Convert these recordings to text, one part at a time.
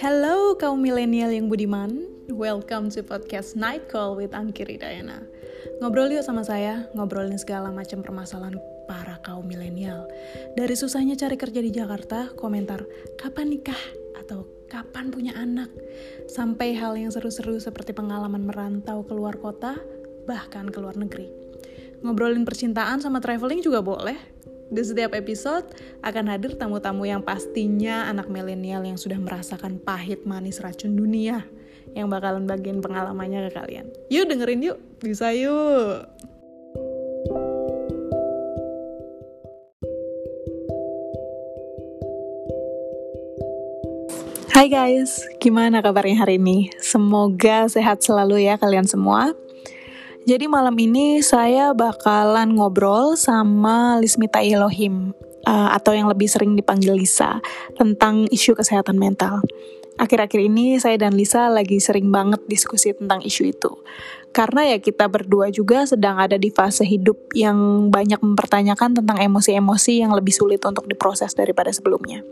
Hello kaum milenial yang budiman, welcome to podcast Night Call with Angkiri Dayana. Ngobrol yuk sama saya, ngobrolin segala macam permasalahan para kaum milenial. Dari susahnya cari kerja di Jakarta, komentar kapan nikah atau kapan punya anak, sampai hal yang seru-seru seperti pengalaman merantau keluar kota, bahkan ke luar negeri. Ngobrolin percintaan sama traveling juga boleh, di setiap episode akan hadir tamu-tamu yang pastinya anak milenial yang sudah merasakan pahit manis racun dunia yang bakalan bagian pengalamannya ke kalian. Yuk dengerin yuk, bisa yuk. Hai guys, gimana kabarnya hari ini? Semoga sehat selalu ya kalian semua. Jadi malam ini saya bakalan ngobrol sama Lismita Elohim uh, atau yang lebih sering dipanggil Lisa tentang isu kesehatan mental. Akhir-akhir ini saya dan Lisa lagi sering banget diskusi tentang isu itu. Karena ya kita berdua juga sedang ada di fase hidup yang banyak mempertanyakan tentang emosi-emosi yang lebih sulit untuk diproses daripada sebelumnya.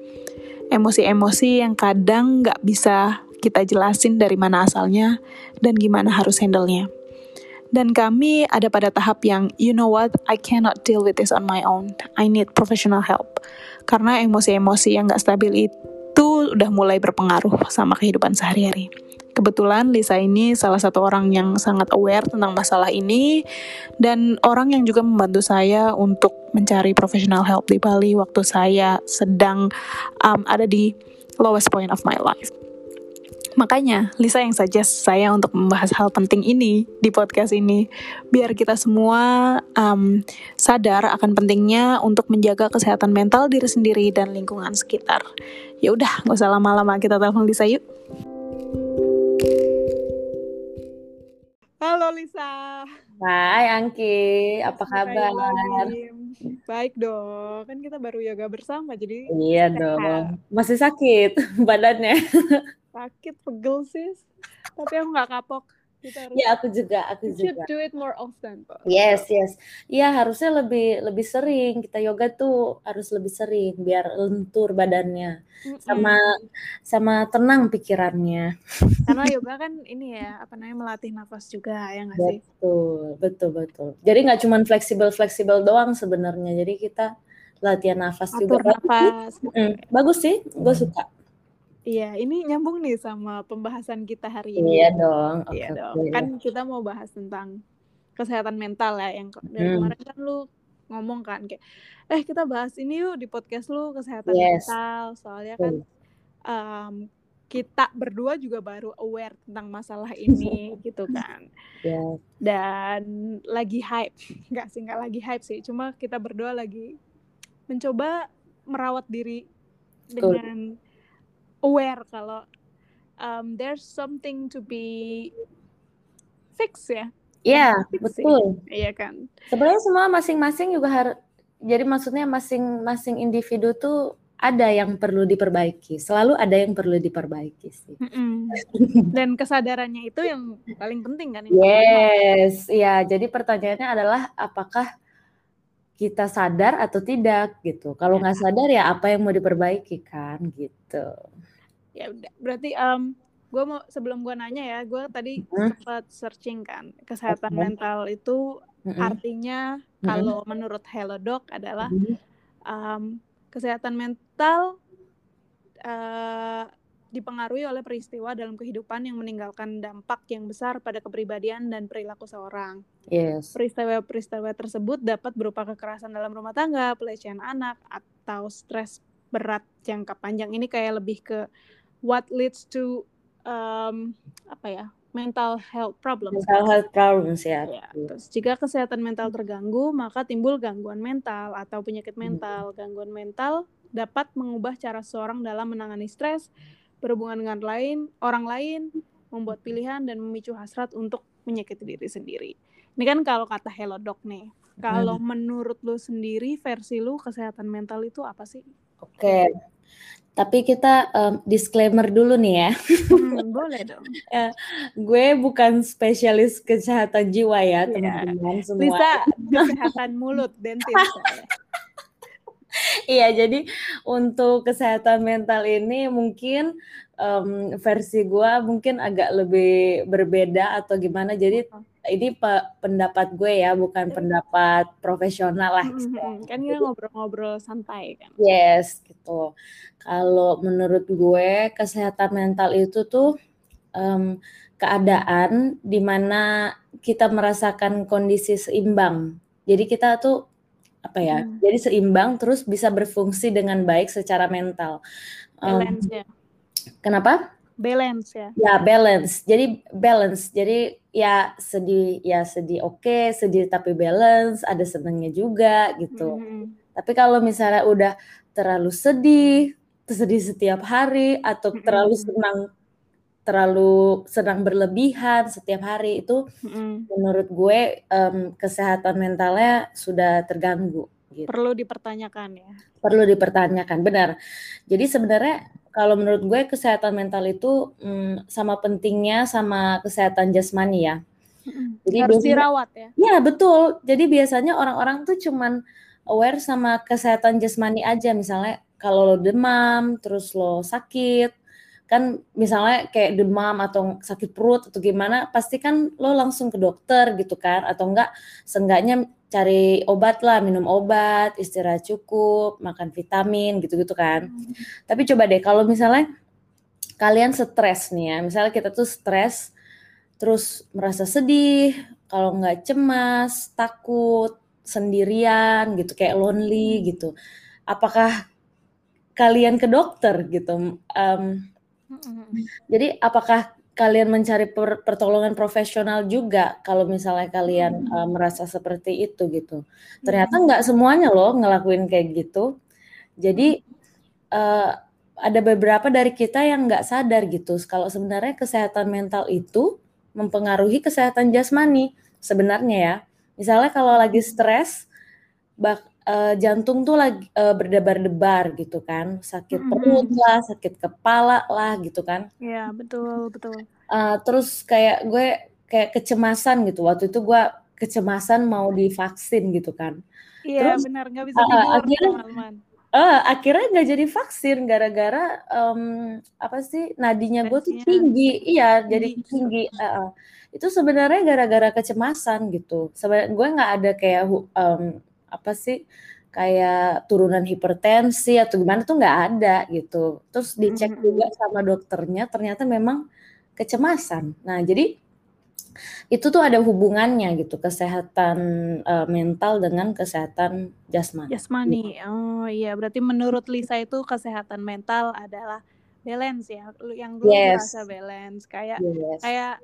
Emosi-emosi yang kadang nggak bisa kita jelasin dari mana asalnya dan gimana harus handle-nya. Dan kami ada pada tahap yang, you know what, I cannot deal with this on my own. I need professional help. Karena emosi-emosi yang gak stabil itu udah mulai berpengaruh sama kehidupan sehari-hari. Kebetulan Lisa ini salah satu orang yang sangat aware tentang masalah ini dan orang yang juga membantu saya untuk mencari professional help di Bali waktu saya sedang um, ada di lowest point of my life. Makanya Lisa yang suggest saya untuk membahas hal penting ini di podcast ini biar kita semua um, sadar akan pentingnya untuk menjaga kesehatan mental diri sendiri dan lingkungan sekitar. Ya udah, gak usah lama-lama kita telepon Lisa yuk. Halo Lisa. Hai Angki, apa kabar? Baik dong, kan kita baru yoga bersama jadi Iya sehat. dong. Masih sakit badannya sakit pegel sih. Tapi aku nggak kapok. Kita harus ya aku juga aku you juga. should do it more often Pak. yes yes. Iya harusnya lebih lebih sering. Kita yoga tuh harus lebih sering biar lentur badannya. Mm-hmm. sama sama tenang pikirannya. Karena yoga kan ini ya apa namanya melatih nafas juga ya nggak sih? Betul betul betul. Jadi nggak cuma fleksibel fleksibel doang sebenarnya. Jadi kita latihan nafas Atur juga nafas. Bagus, mm, bagus sih gue suka Iya, ini nyambung nih sama pembahasan kita hari ini. Iya dong. Iya okay, dong. Kan kita mau bahas tentang kesehatan mental ya yang dari hmm. kemarin kan lu ngomong kan kayak eh kita bahas ini yuk di podcast lu kesehatan yes. mental soalnya kan um, kita berdua juga baru aware tentang masalah ini gitu kan. Yeah. Dan lagi hype, nggak sih nggak lagi hype sih, cuma kita berdua lagi mencoba merawat diri dengan aware kalau um, there's something to be fix ya. Iya, yeah, betul. Iya kan. Sebenarnya semua masing-masing juga harus jadi maksudnya masing-masing individu tuh ada yang perlu diperbaiki. Selalu ada yang perlu diperbaiki sih. Dan kesadarannya itu yang paling penting kan? Yes, iya. Jadi pertanyaannya adalah apakah kita sadar atau tidak gitu. Kalau nggak sadar ya apa yang mau diperbaiki kan gitu ya udah berarti um, gue mau sebelum gue nanya ya gue tadi hmm. sempat searching kan kesehatan okay. mental itu hmm. artinya hmm. kalau menurut Hello Doc adalah um, kesehatan mental uh, dipengaruhi oleh peristiwa dalam kehidupan yang meninggalkan dampak yang besar pada kepribadian dan perilaku seorang. Yes. Peristiwa-peristiwa tersebut dapat berupa kekerasan dalam rumah tangga, pelecehan anak, atau stres berat jangka panjang. Ini kayak lebih ke what leads to um, apa ya mental health problems. Mental health problems ya. ya. Terus jika kesehatan mental terganggu, maka timbul gangguan mental atau penyakit hmm. mental. Hmm. Gangguan mental dapat mengubah cara seorang dalam menangani stres, berhubungan dengan lain, orang lain, membuat pilihan dan memicu hasrat untuk menyakiti diri sendiri. Ini kan kalau kata Hello Doc nih. Kalau hmm. menurut lu sendiri versi lu kesehatan mental itu apa sih? Oke. Okay. Tapi kita um, disclaimer dulu nih ya. Hmm, boleh dong. ya, gue bukan spesialis kesehatan jiwa ya, iya. teman-teman semua. Bisa kesehatan mulut, dentis. Iya, jadi untuk kesehatan mental ini mungkin um, versi gue mungkin agak lebih berbeda atau gimana. Jadi ini pe pendapat gue ya, bukan pendapat profesional lah. Kan kita ngobrol-ngobrol santai kan. Yes, gitu. Kalau menurut gue kesehatan mental itu tuh um, keadaan di mana kita merasakan kondisi seimbang. Jadi kita tuh apa ya hmm. jadi seimbang terus bisa berfungsi dengan baik secara mental balance um, ya kenapa balance ya ya balance jadi balance jadi ya sedih ya sedih oke okay, sedih tapi balance ada senangnya juga gitu hmm. tapi kalau misalnya udah terlalu sedih sedih setiap hari atau hmm. terlalu senang terlalu senang berlebihan setiap hari itu mm. menurut gue um, kesehatan mentalnya sudah terganggu. Gitu. Perlu dipertanyakan ya. Perlu dipertanyakan, benar. Jadi sebenarnya kalau menurut gue kesehatan mental itu um, sama pentingnya sama kesehatan jasmani ya. Jadi harus biasanya, dirawat ya. Ya betul. Jadi biasanya orang-orang tuh cuman aware sama kesehatan jasmani aja, misalnya kalau lo demam, terus lo sakit kan misalnya kayak demam atau sakit perut atau gimana pasti kan lo langsung ke dokter gitu kan atau enggak seenggaknya cari obat lah minum obat istirahat cukup makan vitamin gitu-gitu kan. Hmm. tapi coba deh kalau misalnya kalian stres nih ya misalnya kita tuh stres terus merasa sedih kalau nggak cemas takut sendirian gitu kayak lonely gitu. Apakah kalian ke dokter gitu? Um, jadi apakah kalian mencari per pertolongan profesional juga kalau misalnya kalian uh, merasa seperti itu gitu? Ternyata nggak semuanya loh ngelakuin kayak gitu. Jadi uh, ada beberapa dari kita yang nggak sadar gitu kalau sebenarnya kesehatan mental itu mempengaruhi kesehatan jasmani sebenarnya ya. Misalnya kalau lagi stres, bak uh, jantung tuh lagi uh, berdebar-debar gitu kan, sakit mm-hmm. perut lah, sakit kepala lah gitu kan. Iya betul betul. Uh, terus kayak gue kayak kecemasan gitu. Waktu itu gue kecemasan mau divaksin gitu kan. Iya benar nggak bisa tidur uh, akhirnya, teman-teman. Uh, akhirnya nggak jadi vaksin gara-gara um, apa sih nadinya gue tuh tinggi, iya jadi tinggi. Uh, uh. Itu sebenarnya gara-gara kecemasan gitu. Sebenarnya gue nggak ada kayak um, apa sih kayak turunan hipertensi atau gimana tuh nggak ada gitu. Terus dicek mm -hmm. juga sama dokternya ternyata memang kecemasan. Nah, jadi itu tuh ada hubungannya gitu kesehatan uh, mental dengan kesehatan jasmani. Jasmani. Oh iya, berarti menurut Lisa itu kesehatan mental adalah balance ya. Yang lu yes. merasa balance kayak yes. kayak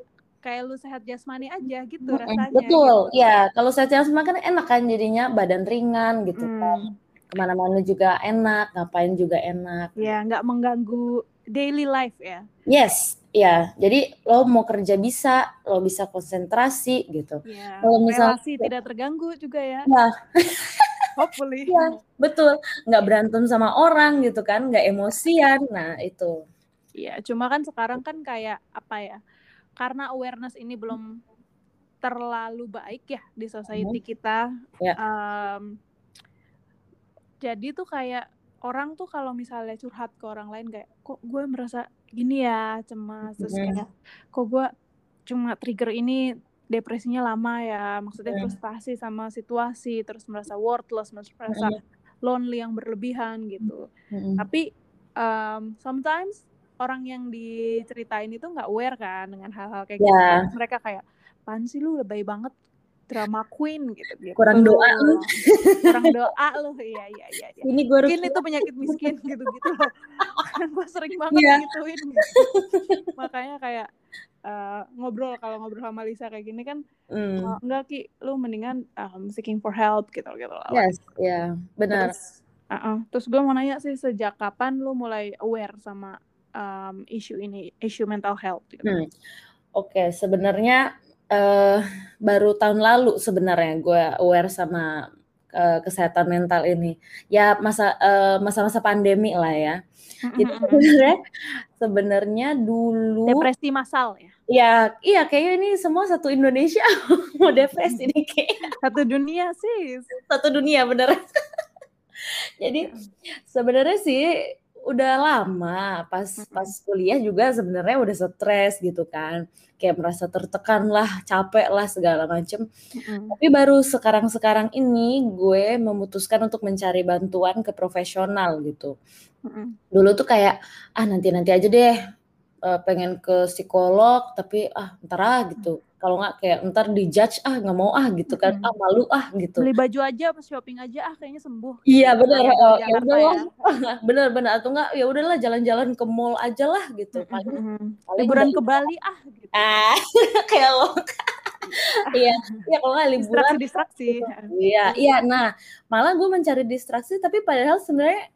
kayak lu sehat jasmani aja gitu hmm, rasanya. Betul, gitu. ya. Kalau sehat jasmani kan enak kan jadinya badan ringan gitu hmm. kan. Ke mana-mana juga enak, ngapain juga enak. Ya, nggak mengganggu daily life ya. Yes, ya. Jadi lo mau kerja bisa, lo bisa konsentrasi gitu. Ya, Kalau misalnya tidak terganggu juga ya. Nah. Hopefully. Ya, betul. Nggak berantem sama orang gitu kan, nggak emosian. Nah, itu. Iya, cuma kan sekarang kan kayak apa ya? Karena awareness ini belum terlalu baik ya di society hmm. kita. Yeah. Ya. Um, jadi tuh kayak orang tuh kalau misalnya curhat ke orang lain kayak kok gue merasa gini ya cemas terus mm-hmm. kayak kok gue cuma trigger ini depresinya lama ya maksudnya mm. frustasi sama situasi terus merasa worthless merasa lonely yang berlebihan gitu mm. tapi um, sometimes orang yang diceritain itu nggak aware kan dengan hal-hal kayak yeah. gitu. Mereka kayak, pan sih lu lebay banget drama queen gitu, gitu. Kurang doa lu. Kurang doa lu. Iya, iya, iya. iya. Ini gue Mungkin itu penyakit miskin gitu-gitu loh. gue sering banget yeah. gituin. Gitu. Makanya kayak uh, ngobrol kalau ngobrol sama Lisa kayak gini kan mm. uh, enggak ki lu mendingan um, seeking for help gitu gitu loh. Yes, ya, yeah, benar. Terus, uh -uh. Terus gue mau nanya sih sejak kapan lu mulai aware sama um, isu ini, isu mental health. Gitu. Hmm. Oke, okay, sebenarnya uh, baru tahun lalu sebenarnya gue aware sama uh, kesehatan mental ini. Ya masa uh, masa-masa pandemi lah ya. Jadi sebenarnya sebenarnya dulu depresi massal ya. Ya, iya kayaknya ini semua satu Indonesia mau depresi ini kayak satu dunia sih. Satu dunia bener. Jadi sebenarnya sih udah lama pas pas kuliah juga sebenarnya udah stres gitu kan. Kayak merasa tertekan lah capek lah segala macem. Mhm. tapi baru sekarang-sekarang ini gue memutuskan untuk mencari bantuan ke profesional gitu. Mhm. dulu tuh kayak ah nanti-nanti aja deh uh, pengen ke psikolog tapi ah ntar ah gitu kalau nggak kayak ntar dijudge ah nggak mau ah gitu kan Mhm. ah malu ah gitu Beli baju aja, pas shopping aja, ah kayaknya sembuh. Iya Gitu, benar, kalau oh, di ya udahlah, ya. bener bener atau enggak ya udahlah jalan-jalan ke mall aja lah gitu paling mhm. paling Liburan ke Bali ah gitu. ah kayak lo iya iya kalau nggak liburan Distraksi-distraksi. iya iya nah malah gue mencari distraksi tapi padahal sebenarnya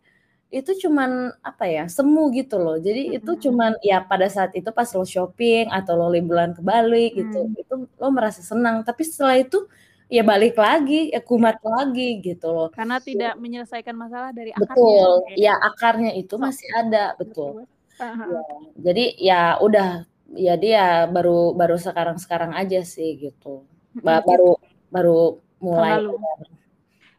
itu cuman apa ya semu gitu loh jadi itu Mhm. cuman ya pada saat itu pas lo shopping atau lo liburan ke Bali gitu Hmm. itu lo merasa senang tapi setelah itu ya balik lagi ya kumat lagi gitu loh Karena tidak menyelesaikan masalah dari akarnya. betul Kayak ya akarnya itu masih ada betul Betul. Heeh. Ya, jadi ya udah ya dia baru baru sekarang-sekarang aja sih gitu. Ba- baru baru mulai. lalu.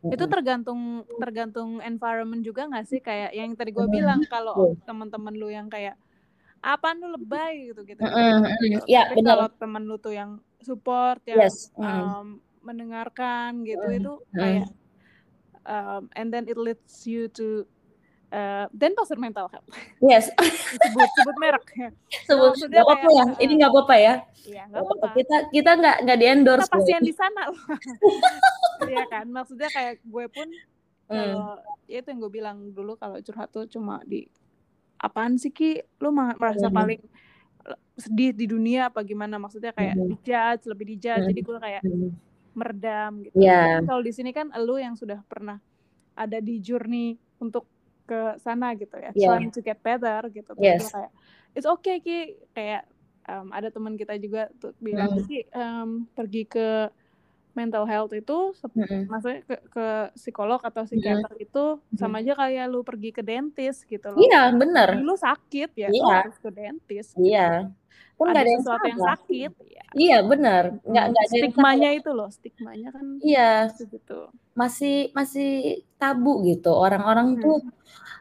Itu tergantung tergantung environment juga nggak sih kayak yang tadi gue bilang kalau teman-teman lu yang kayak apaan lu lebay gitu gitu. Gitu. Ya Tapi kalau temen lu tuh yang support yang Yes. Mm. um, mendengarkan gitu Mm, itu kayak um, and then it leads you to uh, dan pasar mental health Yes. sebut sebut merek ya Sebut maksudnya nggak apa-apa ya. Ini nggak apa-apa ya. iya Nggak apa-apa. Kita kita nggak nggak di kita endorse. pasien di sana loh Iya kan maksudnya kayak gue pun Mm. kalau ya itu yang gue bilang dulu kalau curhat tuh cuma di apaan sih ki lu merasa Mm. paling sedih di dunia apa gimana maksudnya kayak Mm. dijudge lebih dijudge Mm. jadi gue kayak Mm. meredam gitu. Tapi kalau di sini kan lu yang sudah pernah ada di journey untuk ke sana gitu ya Yeah. trying to get better gitu terus Yes. gue kayak it's okay ki kayak um, ada teman kita juga tuh bilang Mm. ki um, pergi ke mental health itu Mm-mm. maksudnya ke, ke psikolog atau psikiater itu sama aja kayak lu pergi ke dentist gitu loh Iya. Jadi lu sakit ya lu Iya. harus ke dentist Iya. Kan nggak ada ada yang sesuatu yang sakit. Ya Iya benar. Nggak Hmm, nggak ada salah. stigmanya itu loh stigmanya kan Iya. gitu. Masih masih tabu gitu. Orang-orang Hmm. tuh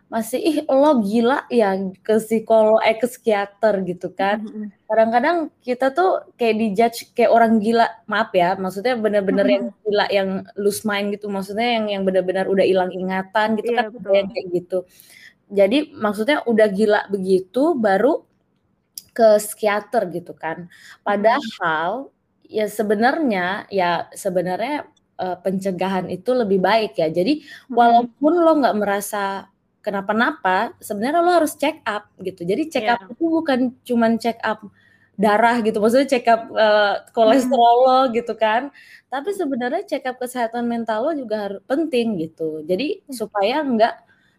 masih ih lo gila ya ke psikolog eh ke psikiater gitu kan. Hmm, kadang-kadang kita tuh kayak dijudge kayak orang gila. Maaf ya maksudnya bener-bener yang gila yang lose mind gitu. Maksudnya yang yang benar-benar udah hilang ingatan gitu Iya, kan betul. ada yang kayak gitu. Jadi maksudnya udah gila begitu baru ke psikiater gitu kan padahal ya sebenarnya ya sebenarnya eh, pencegahan itu lebih baik ya jadi Hmm. walaupun lo nggak merasa kenapa-napa, sebenarnya lo harus check up gitu. Jadi check up Iya. itu bukan cuman check up darah gitu, maksudnya check up eh, kolesterol lo gitu kan. Tapi sebenarnya check up kesehatan mental lo juga harus penting gitu. Jadi supaya nggak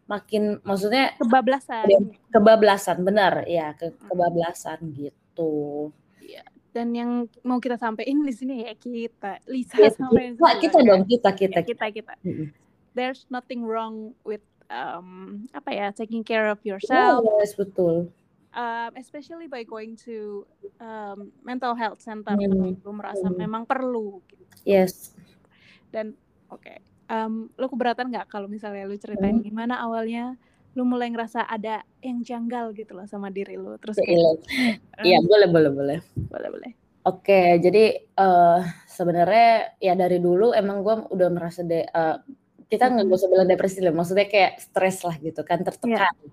makin, maksudnya kebablasan kebablasan, benar ya, ke kebablasan gitu. dan yang mau kita sampaikan di sini ya kita Lisa Ya, sama kita, kita ya. dong, kita, kita. Ya, kita kita Mm-mm. there's nothing wrong with um, apa ya taking care of yourself Yes, betul. um, especially by going to um, mental health center Hmm. lu merasa Hmm. memang perlu gitu. Yes. dan oke um, lu keberatan nggak kalau misalnya lu ceritain Hmm. gimana awalnya lu mulai ngerasa ada yang janggal gitu loh sama diri lu terus Iya, kayak Iya, boleh, boleh, boleh. boleh boleh Oke, jadi eh sebenarnya ya dari dulu emang gue udah merasa de, eh, kita nggak Mhm. usah bilang depresi lah, maksudnya kayak stres lah gitu kan, tertekan. Iya.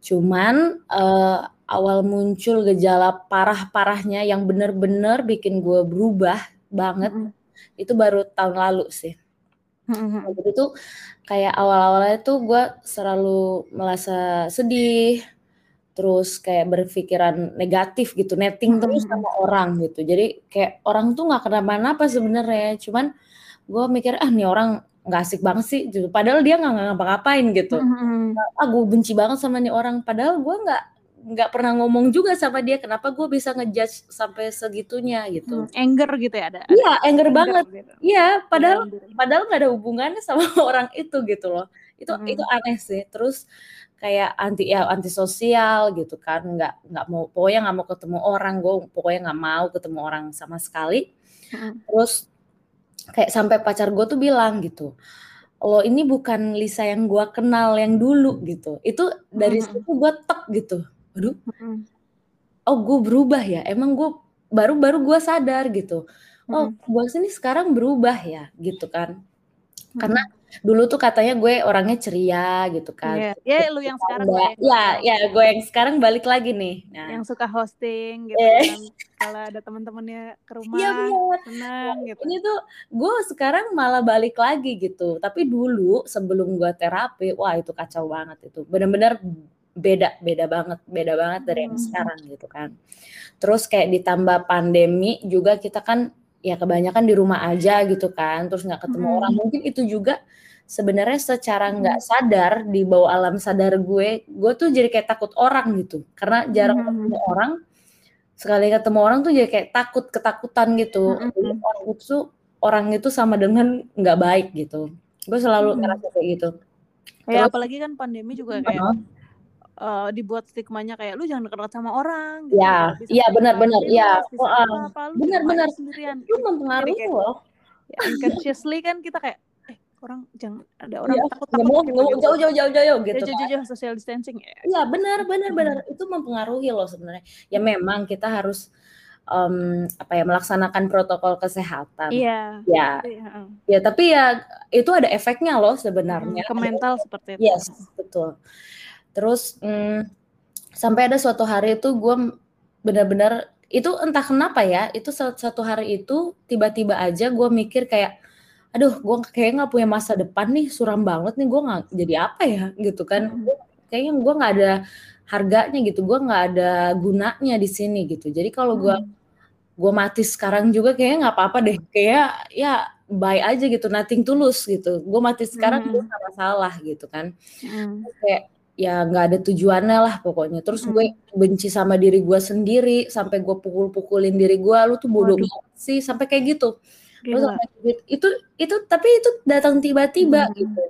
Cuman eh, awal muncul gejala parah-parahnya yang bener-bener bikin gue berubah banget Mm-mm. itu baru tahun lalu sih. Mm-mm. Jadi tuh kayak awal-awalnya tuh gue selalu merasa sedih, terus kayak berpikiran negatif gitu, netting terus Mhm. sama orang gitu. Jadi kayak orang tuh nggak kenapa-napa sebenarnya, cuman gue mikir ah nih orang nggak asik banget sih, gitu. Padahal dia nggak ngapa-ngapain gitu. Mm-mm. Ah gue benci banget sama nih orang, padahal gue nggak nggak pernah ngomong juga sama dia. Kenapa gue bisa ngejudge sampai segitunya gitu? Mm, anger gitu ya ada, Iya, anger banget. gitu. Iya, padahal Dalam diri. padahal nggak ada hubungannya sama orang itu gitu loh itu Mm. itu aneh sih terus kayak anti ya antisosial gitu kan nggak nggak mau pokoknya nggak mau ketemu orang gue pokoknya nggak mau ketemu orang sama sekali Mm-mm. terus kayak sampai pacar gue tuh bilang gitu lo ini bukan Lisa yang gue kenal yang dulu gitu itu dari Mm-mm. situ gue tek gitu aduh. Mm-mm. oh gue berubah ya? Emang gue baru-baru gue sadar gitu. Oh Mm-mm. gue sini sekarang berubah ya? Gitu kan. Mm-mm. karena dulu tuh katanya gue orangnya ceria gitu kan. Iya, ya lu yang sekarang lah ya. Ya, ya gue yang sekarang balik lagi nih. Nah. Yang suka hosting gitu Eh. kan. Kalau ada teman-temannya ke rumah, iya benar senang gitu. ini tuh gue sekarang malah balik lagi gitu. Tapi dulu sebelum gue terapi wah itu kacau banget itu. Bener-bener beda beda banget beda banget dari yang Hmm. sekarang gitu kan terus kayak ditambah pandemi juga kita kan ya kebanyakan di rumah aja gitu kan terus nggak ketemu Hmm. orang mungkin itu juga sebenarnya secara Hmm. nggak sadar di bawah alam sadar gue gue tuh jadi kayak takut orang gitu karena jarang Hmm. ketemu orang sekali ketemu orang tuh jadi kayak takut ketakutan gitu Mm-mm. Jadi orang itu orang itu sama dengan nggak baik gitu gue selalu Mm-mm. ngerasa kayak gitu Ya Terus- apalagi kan pandemi juga kayak Heeh. Eh, dibuat stigmanya kayak lu jangan dekat sama orang gitu. Ya, Bisa iya, benar-benar, iya. Benar-benar. aja sendirian. itu mempengaruhi loh Ya, unconsciously kan kita kayak eh orang jangan ada orang Iya, takut takut mau nggak mau jauh jauh jauh jauh gitu jauh kan. jauh social distancing ya. Iya benar benar Hmm. benar itu mempengaruhi loh sebenarnya. Ya memang kita harus em, apa ya melaksanakan protokol kesehatan. Iya. Ya, Iya, heeh. ya tapi ya itu ada efeknya loh sebenarnya. Hmm, ke mental seperti itu. Yes, betul. Terus mm, sampai ada suatu hari itu gue benar-benar itu entah kenapa ya, itu suatu hari itu tiba-tiba aja gue mikir kayak, aduh gue kayak nggak punya masa depan nih, suram banget nih gue nggak jadi apa ya gitu kan. Mm. Gua- Kayaknya gue nggak ada harganya gitu, gue nggak ada gunanya di sini gitu. Jadi kalau gue Hmm. gue mati sekarang juga kayaknya nggak apa-apa deh, kayak ya baik aja gitu, nothing tulus gitu. Gue mati sekarang Hmm. gue nggak masalah gitu kan Hmm. kayak ya nggak ada tujuannya lah pokoknya terus gue benci sama diri gue sendiri sampai gue pukul-pukulin diri gue lu tuh bodoh banget sih sampai kayak gitu Gila. sampai gitu. itu itu tapi itu datang tiba-tiba Mm. gitu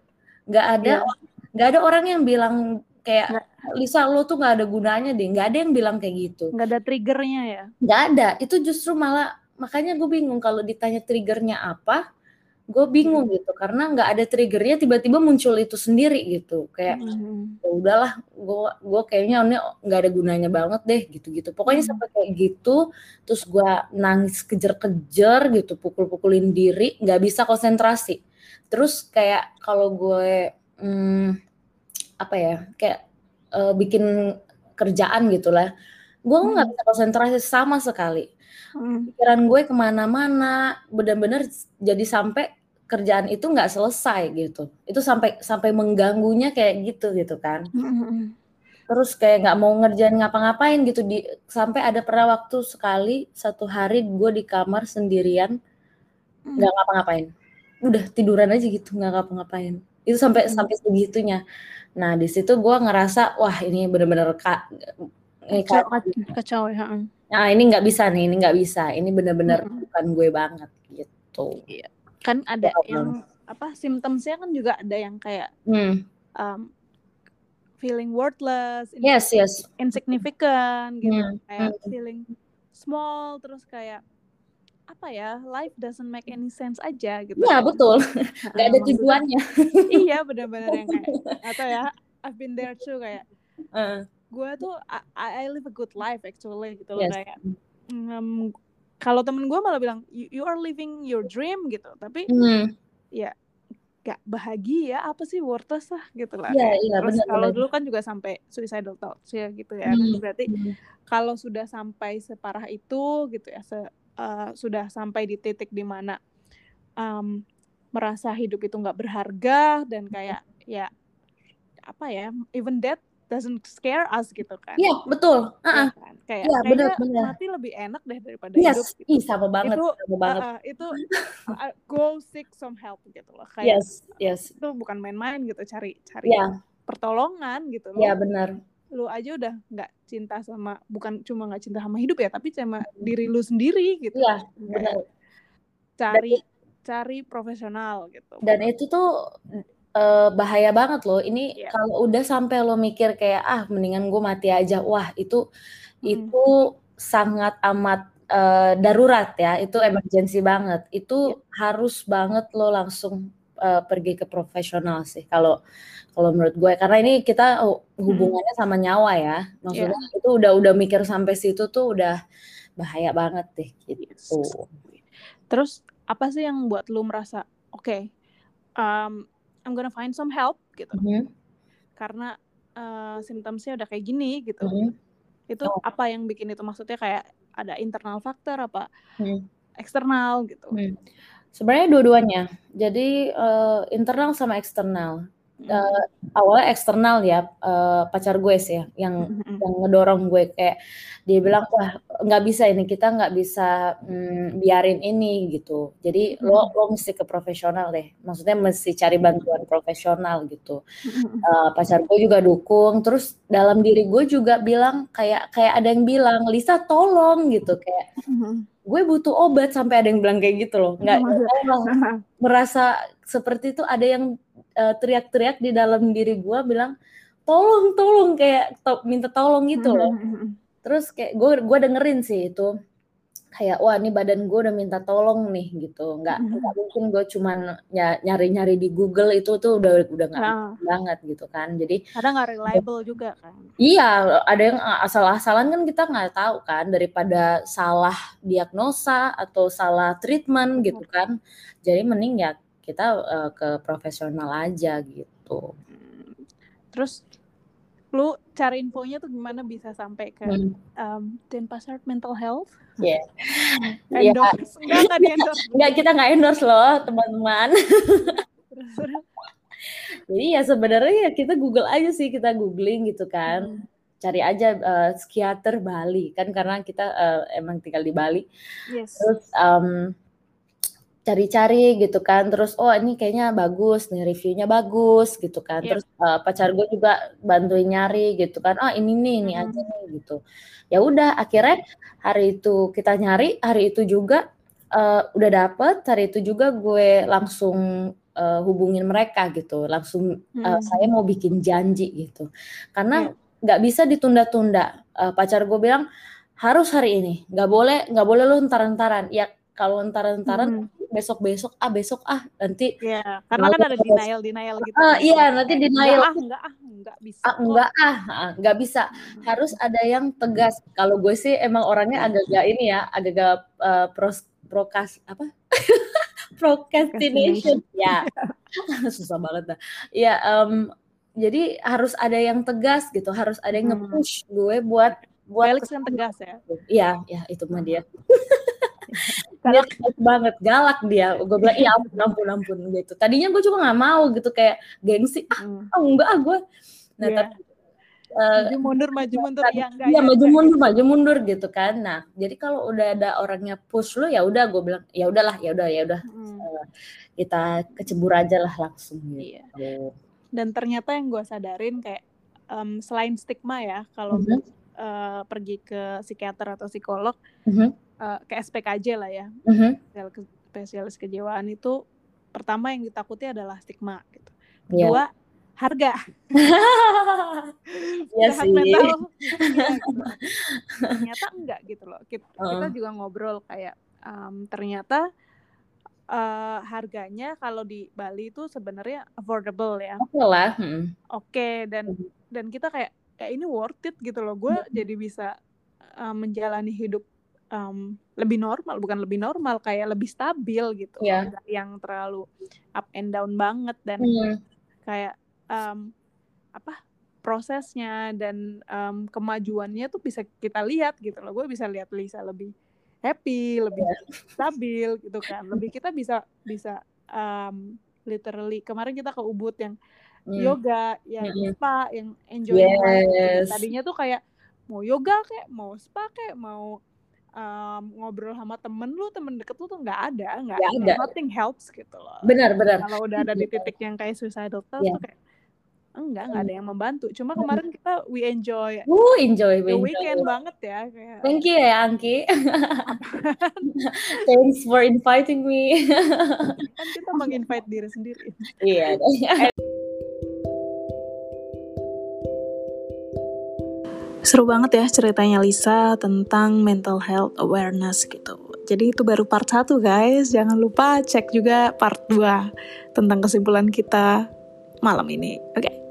nggak ada Iya. nggak ada orang yang bilang kayak Nggak. Lisa lu tuh nggak ada gunanya deh nggak ada yang bilang kayak gitu Nggak ada triggernya ya. nggak ada itu justru malah makanya gue bingung kalau ditanya triggernya apa gue bingung gitu karena nggak ada triggernya tiba-tiba muncul itu sendiri gitu kayak Hmm. ya udahlah gue gue kayaknya ini nggak ada gunanya banget deh gitu-gitu pokoknya Hmm. sampai kayak gitu terus gue nangis kejer-kejer gitu pukul-pukulin diri nggak bisa konsentrasi terus kayak kalau gue hmm, apa ya kayak eh, bikin kerjaan gitulah gue nggak Hmm. bisa konsentrasi sama sekali Hmm. pikiran gue ke mana-mana bener-bener jadi sampai kerjaan itu nggak selesai gitu. Itu sampai sampai mengganggunya kayak gitu gitu kan. Hmm. terus kayak nggak mau ngerjain ngapa-ngapain gitu. Di sampai ada pernah waktu sekali satu hari gue di kamar sendirian Hmm. nggak ngapa-ngapain. Udah tiduran aja gitu nggak ngapa-ngapain. Itu sampai Hmm. sampai segitunya. Nah di situ gue ngerasa wah ini bener-bener kak Kacau, kacau, ya. nah ini nggak bisa nih ini nggak bisa. Ini bener-bener bukan gue banget gitu Kan ada Betul. yang apa symptomsnya kan juga ada yang kayak hmm. um, feeling worthless, yes yes insignificant gitu, Hmm, kayak hmm. feeling small terus kayak apa ya life doesn't make any sense aja gitu. ya betul nggak ada tujuannya iya benar-benar yang kayak atau ya I've been there too kayak gue tuh I, I live a good life actually gitu loh Yes. kayak mm, kalau temen gue malah bilang you, you are living your dream gitu tapi Hmm. gak bahagia apa sih worthless lah gitu lah Iya, kayak. iya, terus kalau dulu kan juga sampai suicidal thoughts ya gitu ya Hmm. berarti Hmm. kalau sudah sampai separah itu gitu ya se- eh, sudah sampai di titik di mana um, merasa hidup itu nggak berharga dan kayak ya apa ya even death doesn't scare us gitu kan Iya, betul. Ya Heeh. kan? kayak Iya, kayaknya benar, benar. mati lebih enak deh daripada hidup Yes, gitu. ih sama banget, itu sama banget. uh, uh, itu uh, go seek some help gitu loh kayak Yes, yes. itu bukan main-main gitu cari cari Iya, pertolongan gitu lu iya benar. lu aja udah nggak cinta sama bukan cuma nggak cinta sama hidup ya tapi sama diri lu sendiri gitu Iya, Kayak benar. cari cari profesional gitu Dan itu tuh eh, bahaya banget loh. Ini Iya. kalau udah sampai lo mikir kayak ah mendingan gue mati aja. Wah, itu Mm-mm. itu sangat amat eh, darurat ya. Itu Iya. emergency banget. Itu harus banget lo langsung uh, pergi ke profesional sih kalau kalau menurut gue karena ini kita hubungannya sama nyawa ya maksudnya yeah. itu udah udah mikir sampai situ tuh udah bahaya banget deh gitu terus apa sih yang buat lu merasa oke okay, um, I'm gonna find some help gitu mm -hmm. karena uh, simptomsnya udah kayak gini gitu mm -hmm. itu oh. apa yang bikin itu maksudnya kayak ada internal faktor apa mm. eksternal gitu mm. sebenarnya dua-duanya jadi uh, internal sama eksternal uh, awalnya eksternal ya uh, pacar gue sih ya yang mm-hmm. yang ngedorong gue. Kayak dia bilang wah nggak bisa ini kita nggak bisa mm, biarin ini gitu. Jadi mm-hmm. lo lo mesti ke profesional deh. Maksudnya mesti cari bantuan profesional gitu. Uh, pacar gue juga dukung. Terus dalam diri gue juga bilang kayak kayak ada yang bilang Lisa tolong gitu. Kayak gue butuh obat sampai ada yang bilang kayak gitu loh. Nggak merasa seperti itu ada yang uh, teriak-teriak di dalam diri gue bilang tolong tolong kayak to minta tolong gitu loh. Terus kayak gue gue dengerin sih itu. Kayak wah ini badan gue udah minta tolong nih gitu. Nggak mm-hmm. nggak mungkin gue cuman nyari nyari di Google itu tuh udah udah nggak nah. banget gitu kan. Jadi ada nggak reliable juga kan. Iya ada yang asal-asalan kan kita nggak tahu kan daripada salah diagnosa atau salah treatment gitu kan. Jadi mending ya kita uh, ke profesional aja gitu hmm. terus lu cari infonya tuh gimana bisa sampai ke hmm. um, Denpasar Mental Health? Yeah. endorse? Yeah. Enggak, enggak di endorse. Enggak, kita nggak endorse loh, teman-teman. Jadi ya sebenarnya ya kita Google aja sih, kita googling gitu kan. Hmm. Cari aja uh, psikiater Bali kan karena kita uh, emang tinggal di Bali. Yes. Terus um, cari-cari gitu kan terus oh ini kayaknya bagus nih reviewnya bagus gitu kan yeah. terus uh, pacar gue juga bantuin nyari gitu kan oh ini nih ini mm -hmm. aja nih gitu ya udah akhirnya hari itu kita nyari hari itu juga uh, udah dapet hari itu juga gue langsung uh, hubungin mereka gitu langsung mm -hmm. saya mau bikin janji gitu karena iya. nggak yeah. bisa ditunda-tunda uh, pacar gue bilang harus hari ini nggak boleh nggak boleh lu entar-entaran ya kalau entar-entaran hmm. Besok-besok ah besok ah nanti ya karena kan ada denial denial gitu ah, iya nanti denial. enggak ah enggak ah enggak bisa ah, enggak ah, ah enggak bisa. Hmm. harus ada yang tegas. Kalau gue sih emang orangnya agak-agak ini ya agak-agak uh, pros prokas apa? Procrastination. Ya. Susah banget dah. Ya um, jadi harus ada yang tegas gitu. Harus ada yang hmm. nge-push gue buat buat Felix yang tegas ya? Iya ya itu mah dia dia galak banget galak dia gue bilang iya ampun ampun ampun gitu tadinya gue juga nggak mau gitu kayak gengsi ah hmm. oh, enggak ah gue nah yeah. tapi Uh, maju mundur maju mundur ya enggak iya ya, maju mundur maju mundur gitu kan nah jadi kalau udah ada orangnya push lo ya udah gue bilang ya udahlah ya udah ya udah hmm. uh, kita kecebur aja lah langsung gitu. Iya. dan ternyata yang gue sadarin kayak um, selain stigma ya kalau mm -hmm. uh, pergi ke psikiater atau psikolog mm -hmm uh, ke SPKJ lah ya uh-huh. spesialis kejiwaan itu pertama yang ditakuti adalah stigma gitu iya. kedua yeah. harga ya sih. mental ya, gitu. ternyata enggak gitu loh kita, uh. kita juga ngobrol kayak um, ternyata uh, harganya kalau di Bali itu sebenarnya affordable ya oke okay lah hmm. oke okay, dan hmm. dan kita kayak ya ini worth it gitu loh gue hmm. jadi bisa uh, menjalani hidup um, lebih normal bukan lebih normal kayak lebih stabil gitu yeah. yang terlalu up and down banget dan mm. kayak um, apa prosesnya dan um, kemajuannya tuh bisa kita lihat gitu loh gue bisa lihat Lisa lebih happy lebih yeah. stabil gitu kan lebih kita bisa bisa um, literally kemarin kita ke Ubud yang mm. yoga yang mm. spa yang enjoy yes. tadinya tuh kayak mau yoga kayak mau spa kayak mau um, ngobrol sama temen lu temen deket lu tuh nggak ada nggak ada. nothing helps gitu loh. Benar benar. Kalau udah ada di iya. titik yang kayak suicidal thoughts yeah. tuh kayak enggak nggak ada yang membantu. Cuma kemarin kita we enjoy uh enjoy we the weekend banget ya kayak thank you ya Angki. Thanks for inviting me. Kan kita menginvite diri sendiri. Iya Seru banget ya ceritanya Lisa tentang mental health awareness gitu. Jadi itu baru part 1 guys. Jangan lupa cek juga part 2 tentang kesimpulan kita malam ini. Oke. Okay?